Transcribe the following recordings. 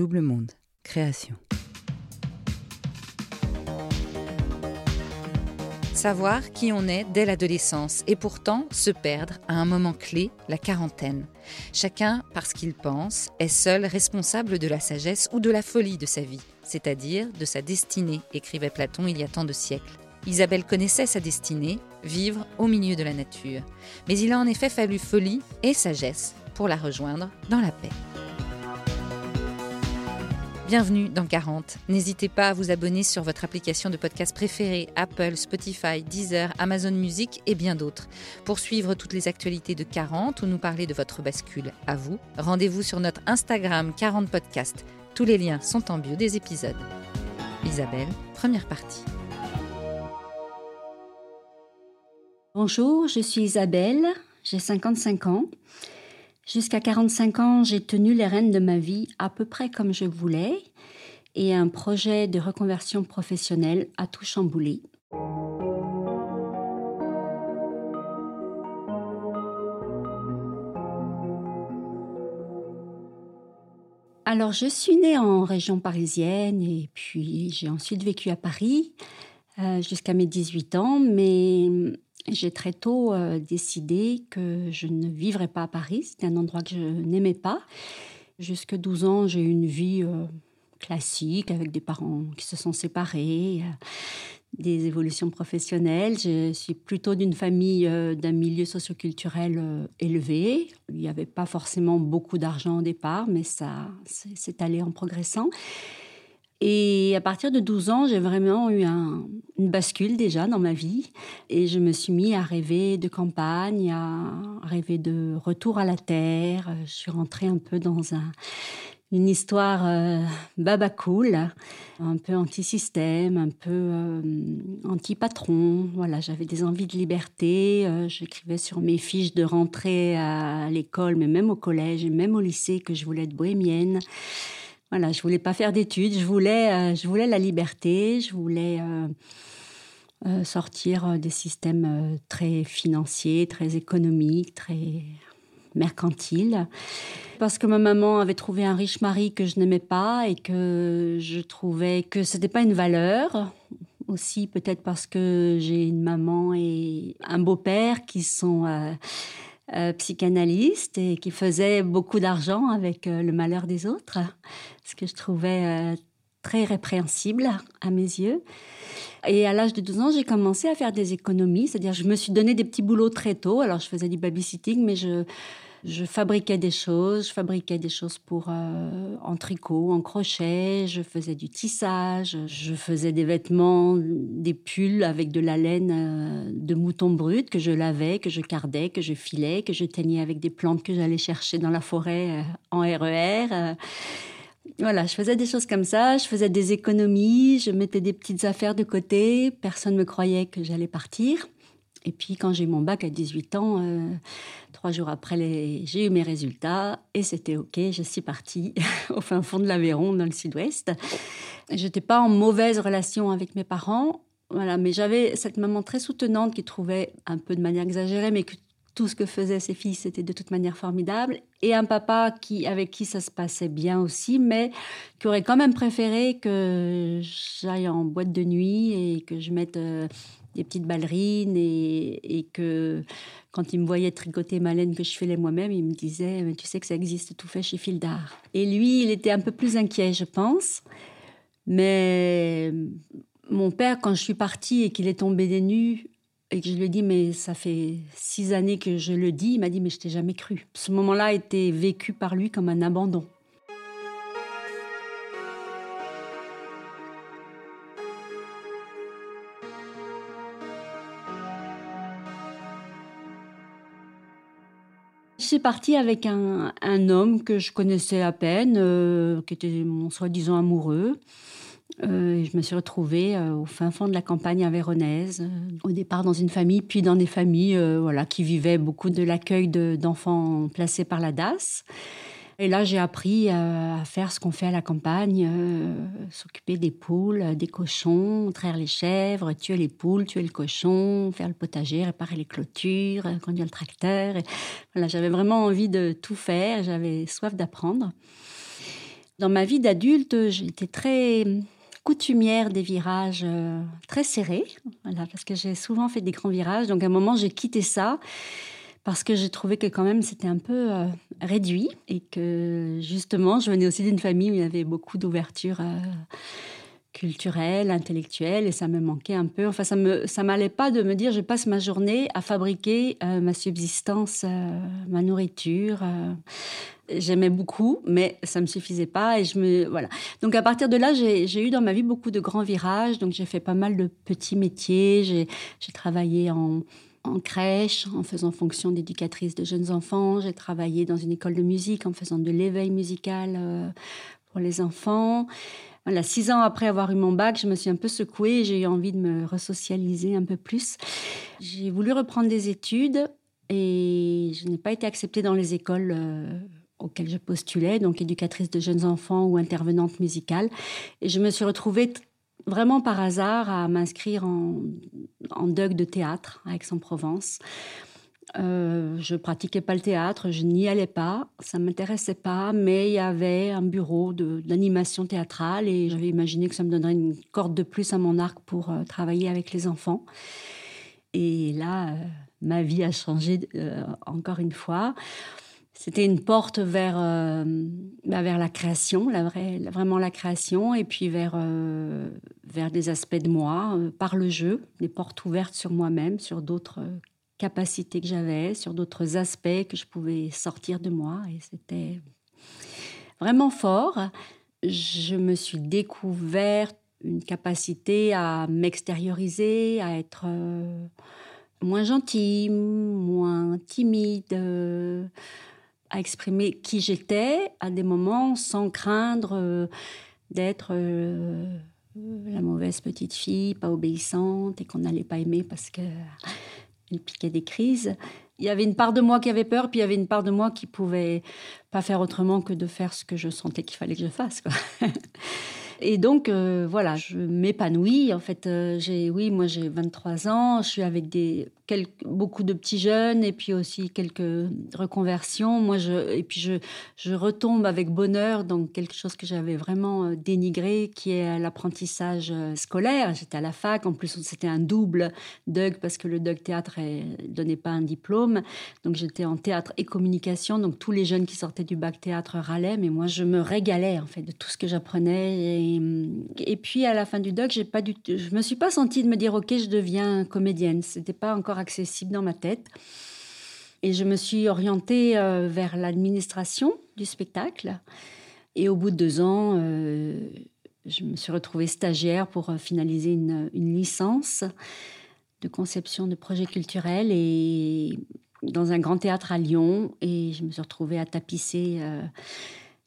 Double Monde, création. Savoir qui on est dès l'adolescence et pourtant se perdre à un moment clé, la quarantaine. Chacun, parce qu'il pense, est seul responsable de la sagesse ou de la folie de sa vie, c'est-à-dire de sa destinée, écrivait Platon il y a tant de siècles. Isabelle connaissait sa destinée, vivre au milieu de la nature. Mais il a en effet fallu folie et sagesse pour la rejoindre dans la paix. Bienvenue dans 40. N'hésitez pas à vous abonner sur votre application de podcast préférée, Apple, Spotify, Deezer, Amazon Music et bien d'autres. Pour suivre toutes les actualités de 40 ou nous parler de votre bascule à vous, rendez-vous sur notre Instagram 40 Podcast. Tous les liens sont en bio des épisodes. Isabelle, première partie. Bonjour, je suis Isabelle, j'ai 55 ans. Jusqu'à 45 ans, j'ai tenu les rênes de ma vie à peu près comme je voulais et un projet de reconversion professionnelle a tout chamboulé. Alors, je suis née en région parisienne et puis j'ai ensuite vécu à Paris euh, jusqu'à mes 18 ans, mais j'ai très tôt euh, décidé que je ne vivrais pas à Paris. C'était un endroit que je n'aimais pas. Jusque 12 ans, j'ai eu une vie euh, classique avec des parents qui se sont séparés, euh, des évolutions professionnelles. Je suis plutôt d'une famille d'un milieu socioculturel élevé. Il n'y avait pas forcément beaucoup d'argent au départ, mais ça s'est allé en progressant. Et à partir de 12 ans, j'ai vraiment eu une bascule déjà dans ma vie. Et je me suis mis à rêver de campagne, à rêver de retour à la terre. Je suis rentrée un peu dans une histoire euh, baba cool, un peu anti-système, un peu euh, anti-patron. Voilà, j'avais des envies de liberté. Euh, j'écrivais sur mes fiches de rentrée à l'école, mais même au collège et même au lycée que je voulais être bohémienne. Voilà, je voulais pas faire d'études, je voulais, euh, je voulais la liberté, je voulais euh, euh, sortir des systèmes très financiers, très économiques, très mercantiles. Parce que ma maman avait trouvé un riche mari que je n'aimais pas et que je trouvais que ce n'était pas une valeur. Aussi peut-être parce que j'ai une maman et un beau-père qui sont euh, psychanalyste et qui faisait beaucoup d'argent avec le malheur des autres, ce que je trouvais euh, très répréhensible à mes yeux. Et à l'âge de 12 ans, j'ai commencé à faire des économies, c'est-à-dire je me suis donné des petits boulots très tôt. Alors je faisais du babysitting, mais je je fabriquais des choses, je fabriquais des choses pour euh, en tricot, en crochet, je faisais du tissage, je faisais des vêtements, des pulls avec de la laine euh, de mouton brut que je lavais, que je cardais, que je filais, que je teignais avec des plantes que j'allais chercher dans la forêt en RER. Voilà, je faisais des choses comme ça, je faisais des économies, je mettais des petites affaires de côté, personne ne me croyait que j'allais partir. Et puis quand j'ai eu mon bac à 18 ans, euh, trois jours après, j'ai eu mes résultats et c'était OK, je suis partie au fin fond de l'Aveyron, dans le sud-ouest. J'étais pas en mauvaise relation avec mes parents, voilà, mais j'avais cette maman très soutenante qui trouvait un peu de manière exagérée, mais tout ce que faisaient ses fils était de toute manière formidable, et un papa qui, avec qui ça se passait bien aussi, mais qui aurait quand même préféré que j'aille en boîte de nuit et que je mette... Euh, des petites ballerines et, que quand il me voyait tricoter ma laine que je faisais moi-même, il me disait Tu sais que ça existe tout fait chez Fildar. Et lui, il était un peu plus inquiet, je pense. Mais mon père, quand je suis partie et qu'il est tombé des nues, et je lui ai dit, mais ça fait six années que je le dis, il m'a dit, mais je t'ai jamais cru. Ce moment-là a été vécu par lui comme un abandon. suis partie avec un, homme que je connaissais à peine, euh, qui était mon soi-disant amoureux. Euh, je me suis retrouvée euh, au fin fond de la campagne avéronaise, au départ dans une famille, puis dans des familles voilà, qui vivaient beaucoup de l'accueil d'enfants placés par la DAS. Et là, j'ai appris euh, à faire ce qu'on fait à la campagne, euh, s'occuper des poules, des cochons, traire les chèvres, tuer les poules, tuer le cochon, faire le potager, réparer les clôtures, euh, conduire le tracteur. voilà, j'avais vraiment envie de tout faire, j'avais soif d'apprendre. Dans ma vie d'adulte, été très coutumière des virages euh, très serrés, parce que j'ai souvent fait des grands virages. Donc à un moment, j'ai quitté ça parce que j'ai trouvé que quand même c'était un peu euh, réduit et que justement, je venais aussi d'une famille où il y avait beaucoup d'ouverture euh, culturelle, intellectuelle, et ça me manquait un peu. Enfin, ça me, ça m'allait pas de me dire, je passe ma journée à fabriquer ma subsistance, ma nourriture j'aimais beaucoup, mais ça me suffisait pas et je me voilà. Donc à partir de là, j'ai eu dans ma vie beaucoup de grands virages. Donc j'ai fait pas mal de petits métiers. J'ai travaillé en, en crèche en faisant fonction d'éducatrice de jeunes enfants. J'ai travaillé dans une école de musique en faisant de l'éveil musical euh, pour les enfants. Voilà, six ans après avoir eu mon bac, je me suis un peu secouée. J'ai eu envie de me resocialiser un peu plus. J'ai voulu reprendre des études et je n'ai pas été acceptée dans les écoles. Euh, auquel je postulais, donc éducatrice de jeunes enfants ou intervenante musicale. Et je me suis retrouvée vraiment par hasard à m'inscrire en, en DUG de théâtre à Aix-en-Provence. Euh, je pratiquais pas le théâtre, je n'y allais pas, ça m'intéressait pas, mais il y avait un bureau d'animation théâtrale et j'avais imaginé que ça me donnerait une corde de plus à mon arc pour euh, travailler avec les enfants. Et là, euh, ma vie a changé euh, encore une fois. C'était une porte vers, bah, la création, vraiment la création, et puis vers, vers des aspects de moi, par le jeu, des portes ouvertes sur moi-même, sur d'autres capacités que j'avais, sur d'autres aspects que je pouvais sortir de moi. Et c'était vraiment fort. Je me suis découvert une capacité à m'extérioriser, à être moins gentille, moins timide à exprimer qui j'étais à des moments sans craindre euh, d'être euh, la mauvaise petite fille, pas obéissante et qu'on n'allait pas aimer parce qu'elle piquait des crises. Il y avait une part de moi qui avait peur, puis il y avait une part de moi qui pouvait pas faire autrement que de faire ce que je sentais qu'il fallait que je fasse. Et donc, euh, voilà, je m'épanouis. En fait, j'ai, oui, moi j'ai 23 ans, je suis avec des, beaucoup de petits jeunes et puis aussi quelques reconversions. Moi, je, et puis je, retombe avec bonheur dans quelque chose que j'avais vraiment euh, dénigré, qui est l'apprentissage euh, scolaire. J'étais à la fac, en plus c'était un double DUG parce que le DUG théâtre ne donnait pas un diplôme. Donc j'étais en théâtre et communication. Donc tous les jeunes qui sortaient du bac théâtre râlaient, mais moi je me régalais en fait de tout ce que j'apprenais. Et, et puis à la fin du DUG, j'ai pas du, je me suis pas sentie de me dire ok, je deviens comédienne. C'était pas encore accessible dans ma tête. Et je me suis orientée euh, vers l'administration du spectacle. Et au bout de deux ans, euh, je me suis retrouvée stagiaire pour euh, finaliser une, licence de conception de projets culturels et dans un grand théâtre à Lyon. Et je me suis retrouvée à tapisser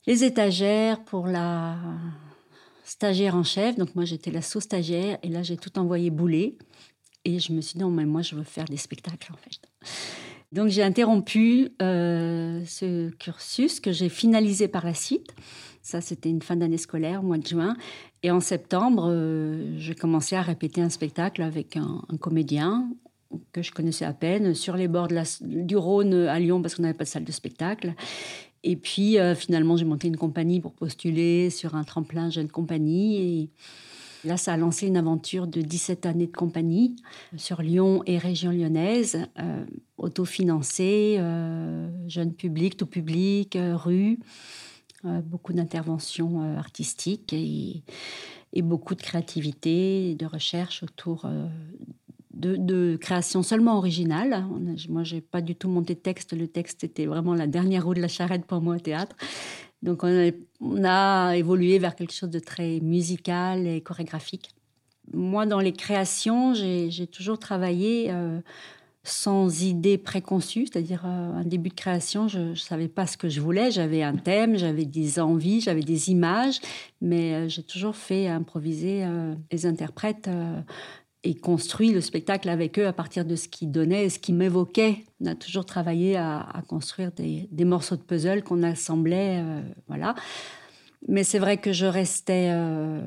les étagères pour la stagiaire en chef. Donc moi, j'étais la sous-stagiaire et là, j'ai tout envoyé bouler. Et je me suis dit, non, mais moi, je veux faire des spectacles, en fait. Donc, j'ai interrompu euh, ce cursus que j'ai finalisé par la suite. Ça, c'était une fin d'année scolaire, mois de juin. Et en septembre, euh, j'ai commencé à répéter un spectacle avec un, comédien que je connaissais à peine, sur les bords du Rhône à Lyon, parce qu'on n'avait pas de salle de spectacle. Et puis, euh, finalement, j'ai monté une compagnie pour postuler sur un tremplin jeune compagnie. Et Là, ça a lancé une aventure de 17 années de compagnie sur Lyon et région lyonnaise, euh, autofinancée, euh, jeune public, tout public, euh, rue, euh, beaucoup d'interventions artistiques et, beaucoup de créativité, de recherche autour de, de, création seulement originale. Moi, j'ai pas du tout monté de texte. Le texte était vraiment la dernière roue de la charrette pour moi au théâtre. Donc on a, évolué vers quelque chose de très musical et chorégraphique. Moi, dans les créations, j'ai toujours travaillé euh, sans idée préconçue, c'est-à-dire euh, un début de création, je ne savais pas ce que je voulais, j'avais un thème, j'avais des envies, j'avais des images, mais euh, j'ai toujours fait improviser les interprètes et construit le spectacle avec eux à partir de ce qu'ils donnaient ce qu'ils m'évoquaient. On a toujours travaillé à, construire des, morceaux de puzzle qu'on assemblait, euh, voilà. Mais c'est vrai que je restais, euh,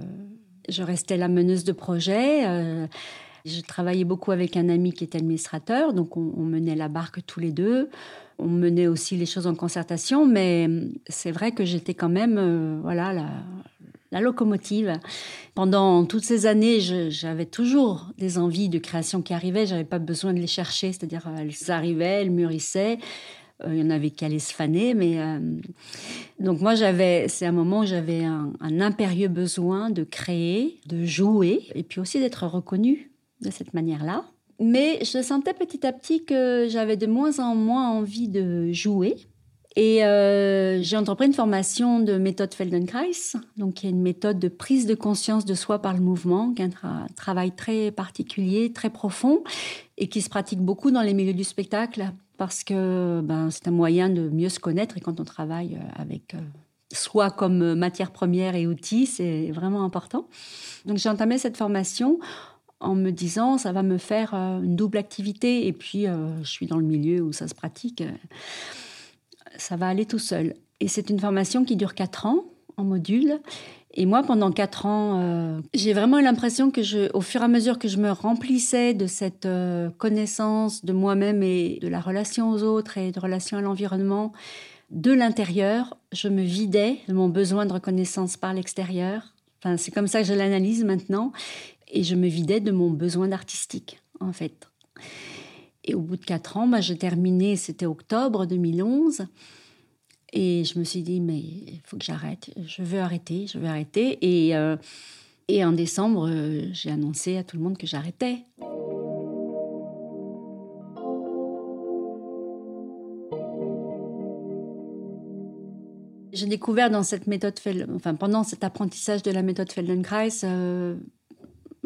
je restais la meneuse de projet. Euh, Je travaillais beaucoup avec un ami qui était administrateur, donc on, menait la barque tous les deux. On menait aussi les choses en concertation, mais c'est vrai que j'étais quand même, voilà, la, la locomotive. Pendant toutes ces années, j'avais toujours des envies de création qui arrivaient. J'avais pas besoin de les chercher, c'est-à-dire elles arrivaient, elles mûrissaient. Euh, il y en avait qui allaient se faner, mais euh, donc moi j'avais, c'est un moment où j'avais un, impérieux besoin de créer, de jouer, et puis aussi d'être reconnue de cette manière-là. Mais je sentais petit à petit que j'avais de moins en moins envie de jouer. Et euh, j'ai entrepris une formation de méthode Feldenkrais, donc qui est une méthode de prise de conscience de soi par le mouvement, qui est un travail très particulier, très profond, et qui se pratique beaucoup dans les milieux du spectacle parce que ben, c'est un moyen de mieux se connaître et quand on travaille euh, avec euh, soi comme matière première et outil, c'est vraiment important. Donc j'ai entamé cette formation en me disant ça va me faire une double activité et puis je suis dans le milieu où ça se pratique, ça va aller tout seul. Et c'est une formation qui dure quatre ans en module et moi, pendant quatre ans, euh, j'ai vraiment l'impression que, au fur et à mesure que je me remplissais de cette euh, connaissance de moi-même et de la relation aux autres et de relation à l'environnement, de l'intérieur, je me vidais de mon besoin de reconnaissance par l'extérieur. Enfin, c'est comme ça que je l'analyse maintenant. Et je me vidais de mon besoin d'artistique, en fait. Et au bout de quatre ans, bah, j'ai terminé, c'était octobre 2011. Et je me suis dit, mais il faut que j'arrête. Je veux arrêter, je veux arrêter. Et, euh, et en décembre, euh, j'ai annoncé à tout le monde que j'arrêtais. J'ai découvert dans cette méthode, enfin pendant cet apprentissage de la méthode Feldenkrais, euh,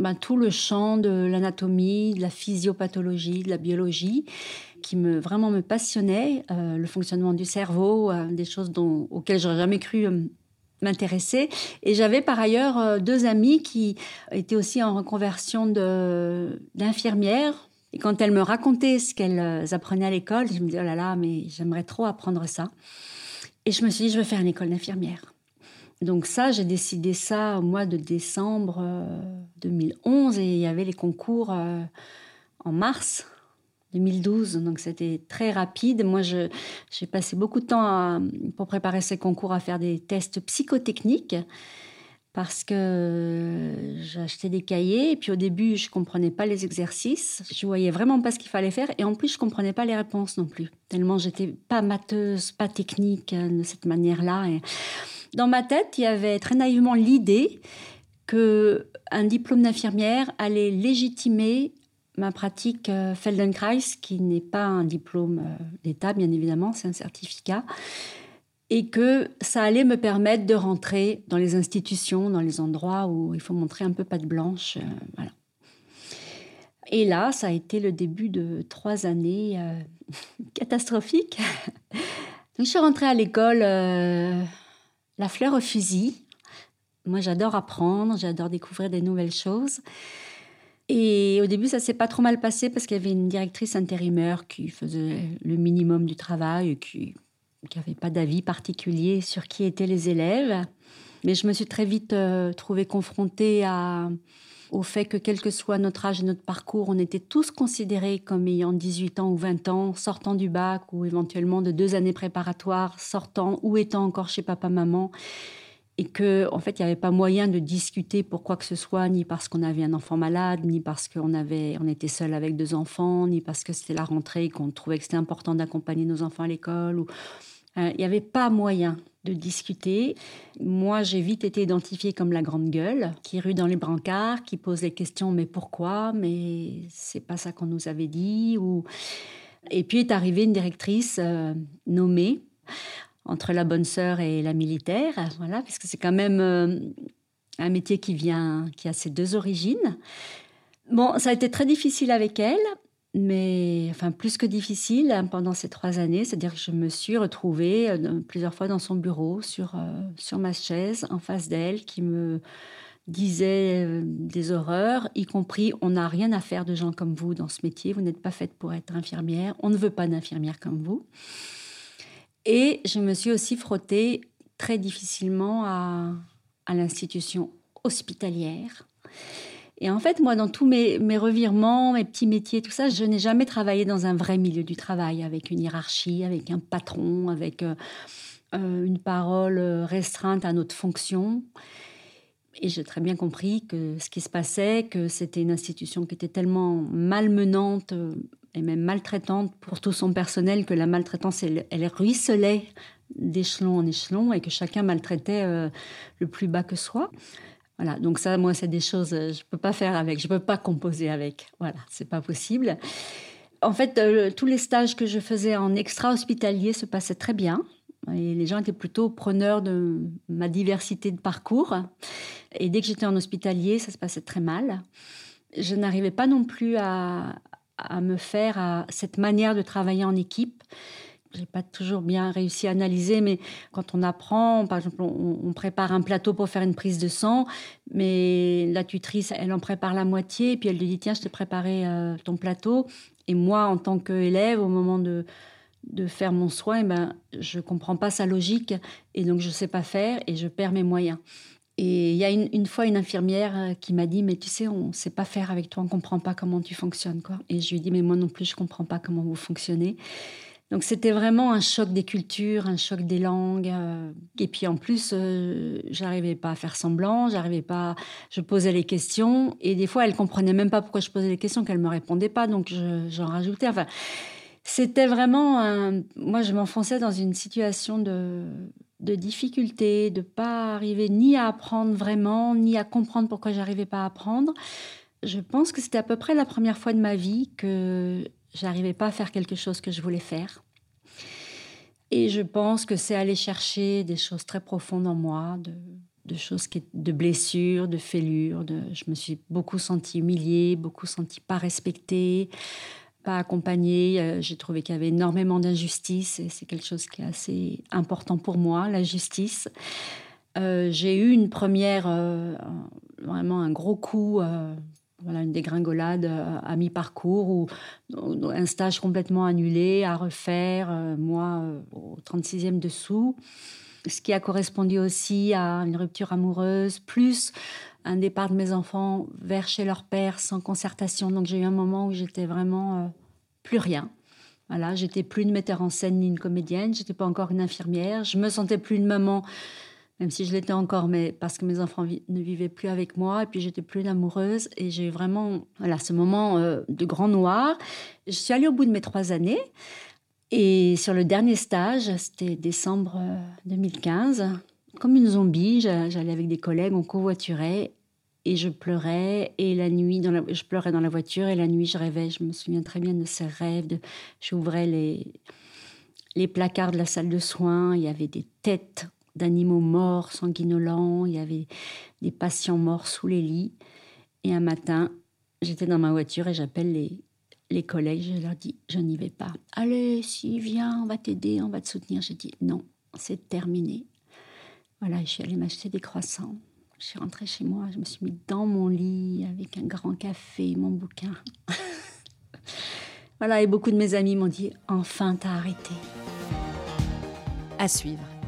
ben, tout le champ de l'anatomie, de la physiopathologie, de la biologie qui me vraiment me passionnait, euh, le fonctionnement du cerveau, euh, des choses dont, auxquelles j'aurais jamais cru euh, m'intéresser. Et j'avais par ailleurs deux amies qui étaient aussi en reconversion d'infirmières. Et quand elles me racontaient ce qu'elles apprenaient à l'école, je me disais, oh là là, mais j'aimerais trop apprendre ça. Et je me suis dit, je veux faire une école d'infirmière. Donc ça, j'ai décidé ça au mois de décembre 2011 et il y avait les concours en mars 2012, donc c'était très rapide. Moi, j'ai passé beaucoup de temps pour préparer ces concours à faire des tests psychotechniques parce que j'achetais des cahiers et puis au début, je comprenais pas les exercices, je voyais vraiment pas ce qu'il fallait faire et en plus, je comprenais pas les réponses non plus. Tellement j'étais pas mateuse, pas technique euh, de cette manière-là. Dans ma tête, il y avait très naïvement l'idée que un diplôme d'infirmière allait légitimer ma pratique euh, Feldenkrais, qui n'est pas un diplôme euh, d'État, bien évidemment, c'est un certificat, et que ça allait me permettre de rentrer dans les institutions, dans les endroits où il faut montrer un peu patte blanche. Euh. Et là, ça a été le début de trois années catastrophiques. Donc, je suis rentrée à l'école la fleur au fusil. Moi, j'adore apprendre, j'adore découvrir des nouvelles choses. Et au début, ça s'est pas trop mal passé parce qu'il y avait une directrice intérimaire qui faisait le minimum du travail, qui n'avait pas d'avis particulier sur qui étaient les élèves. Mais je me suis très vite euh, trouvée confrontée au fait que quel que soit notre âge et notre parcours, on était tous considérés comme ayant 18 ans ou 20 ans, sortant du bac ou éventuellement de deux années préparatoires, sortant ou étant encore chez papa-maman et que en fait il n'y avait pas moyen de discuter pour quoi que ce soit ni parce qu'on avait un enfant malade ni parce qu'on avait on était seul avec deux enfants ni parce que c'était la rentrée qu'on trouvait que c'était important d'accompagner nos enfants à l'école ou il n'y avait pas moyen de discuter. Moi, j'ai vite été identifiée comme la grande gueule, qui rue dans les brancards, qui pose les questions mais pourquoi? Mais c'est pas ça qu'on nous avait dit. Ou... Et puis est arrivée une directrice euh, nommée entre la bonne sœur et la militaire, voilà, puisque c'est quand même euh, un métier qui vient, qui a ses deux origines. Bon, ça a été très difficile avec elle, mais enfin plus que difficile pendant ces trois années, c'est-à-dire que je me suis retrouvée euh, plusieurs fois dans son bureau, sur, euh, sur ma chaise, en face d'elle, qui me disait des horreurs, y compris on n'a rien à faire de gens comme vous dans ce métier, vous n'êtes pas faite pour être infirmière, on ne veut pas d'infirmière comme vous. Et je me suis aussi frottée très difficilement à, l'institution hospitalière. Et en fait, moi, dans tous mes, revirements, mes petits métiers, tout ça, je n'ai jamais travaillé dans un vrai milieu du travail, avec une hiérarchie, avec un patron, avec euh, euh, une parole restreinte à notre fonction. Et j'ai très bien compris que ce qui se passait, que c'était une institution qui était tellement malmenante euh, et même maltraitante pour tout son personnel que la maltraitance, elle, elle ruisselait d'échelon en échelon et que chacun maltraitait le plus bas que soi. Voilà, donc ça, moi, c'est des choses, euh, je ne peux pas faire avec, je ne peux pas composer avec. Voilà, c'est pas possible. En fait, euh, tous les stages que je faisais en extra-hospitalier se passaient très bien. Et les gens étaient plutôt preneurs de ma diversité de parcours. Et dès que j'étais en hospitalier, ça se passait très mal. Je n'arrivais pas non plus à me faire à cette manière de travailler en équipe j'ai pas toujours bien réussi à analyser, mais quand on apprend, par exemple, on, prépare un plateau pour faire une prise de sang, mais la tutrice, elle en prépare la moitié, puis elle lui dit tiens, je t'ai préparé euh, ton plateau, et moi, en tant qu'élève, au moment de de faire mon soin, eh ben, je comprends pas sa logique, et donc je sais pas faire, et je perds mes moyens. Et il y a une, fois une infirmière euh, qui m'a dit, mais tu sais, on ne sait pas faire avec toi, on ne comprend pas comment tu fonctionnes. Quoi. Et je lui ai dit, mais moi non plus, je ne comprends pas comment vous fonctionnez. Donc c'était vraiment un choc des cultures, un choc des langues. Euh, et puis en plus, euh, j'arrivais pas à faire semblant, j'arrivais pas. Je posais les questions et des fois, elle comprenait même pas pourquoi je posais les questions, qu'elle me répondait pas, donc j'en rajoutais. Enfin, c'était vraiment. Un... Moi, je m'enfonçais dans une situation de de difficulté, de pas arriver ni à apprendre vraiment, ni à comprendre pourquoi j'arrivais pas à apprendre. Je pense que c'était à peu près la première fois de ma vie que J'arrivais pas à faire quelque chose que je voulais faire. Et je pense que c'est aller chercher des choses très profondes en moi, de, choses qui, de blessures, de fêlures. Je me suis beaucoup sentie humiliée, beaucoup sentie pas respectée, pas accompagnée. Euh, j'ai trouvé qu'il y avait énormément d'injustice et c'est quelque chose qui est assez important pour moi, la justice. Euh, j'ai eu une première, euh, vraiment un gros coup voilà, une dégringolade euh, à mi-parcours ou un stage complètement annulé à refaire, euh, moi euh, au 36e dessous. Ce qui a correspondu aussi à une rupture amoureuse, plus un départ de mes enfants vers chez leur père sans concertation. Donc j'ai eu un moment où j'étais vraiment plus rien. Voilà, j'étais plus une metteur en scène ni une comédienne, j'étais pas encore une infirmière, je me sentais plus une maman même si je l'étais encore, mais parce que mes enfants ne vivaient plus avec moi, et puis j'étais plus amoureuse, et j'ai vraiment, voilà, ce moment euh, de grand noir. Je suis allée au bout de mes trois années, et sur le dernier stage, c'était décembre 2015, euh, comme une zombie, j'allais avec des collègues, on covoiturait, et je pleurais, et la nuit, je pleurais dans la voiture, et la nuit, je rêvais, je me souviens très bien de ces rêves, de, j'ouvrais les, les placards de la salle de soins, il y avait des têtes d'animaux morts, sanguinolents, il y avait des patients morts sous les lits. Et un matin, j'étais dans ma voiture et j'appelle les, les collègues, je leur dis, je n'y vais pas. Allez, si, viens, on va t'aider, on va te soutenir. J'ai dit, non, c'est terminé. Voilà, je suis allée m'acheter des croissants. Je suis rentrée chez moi, je me suis mis dans mon lit avec un grand café, mon bouquin. voilà, et beaucoup de mes amis m'ont dit, enfin, t'as arrêté. À suivre.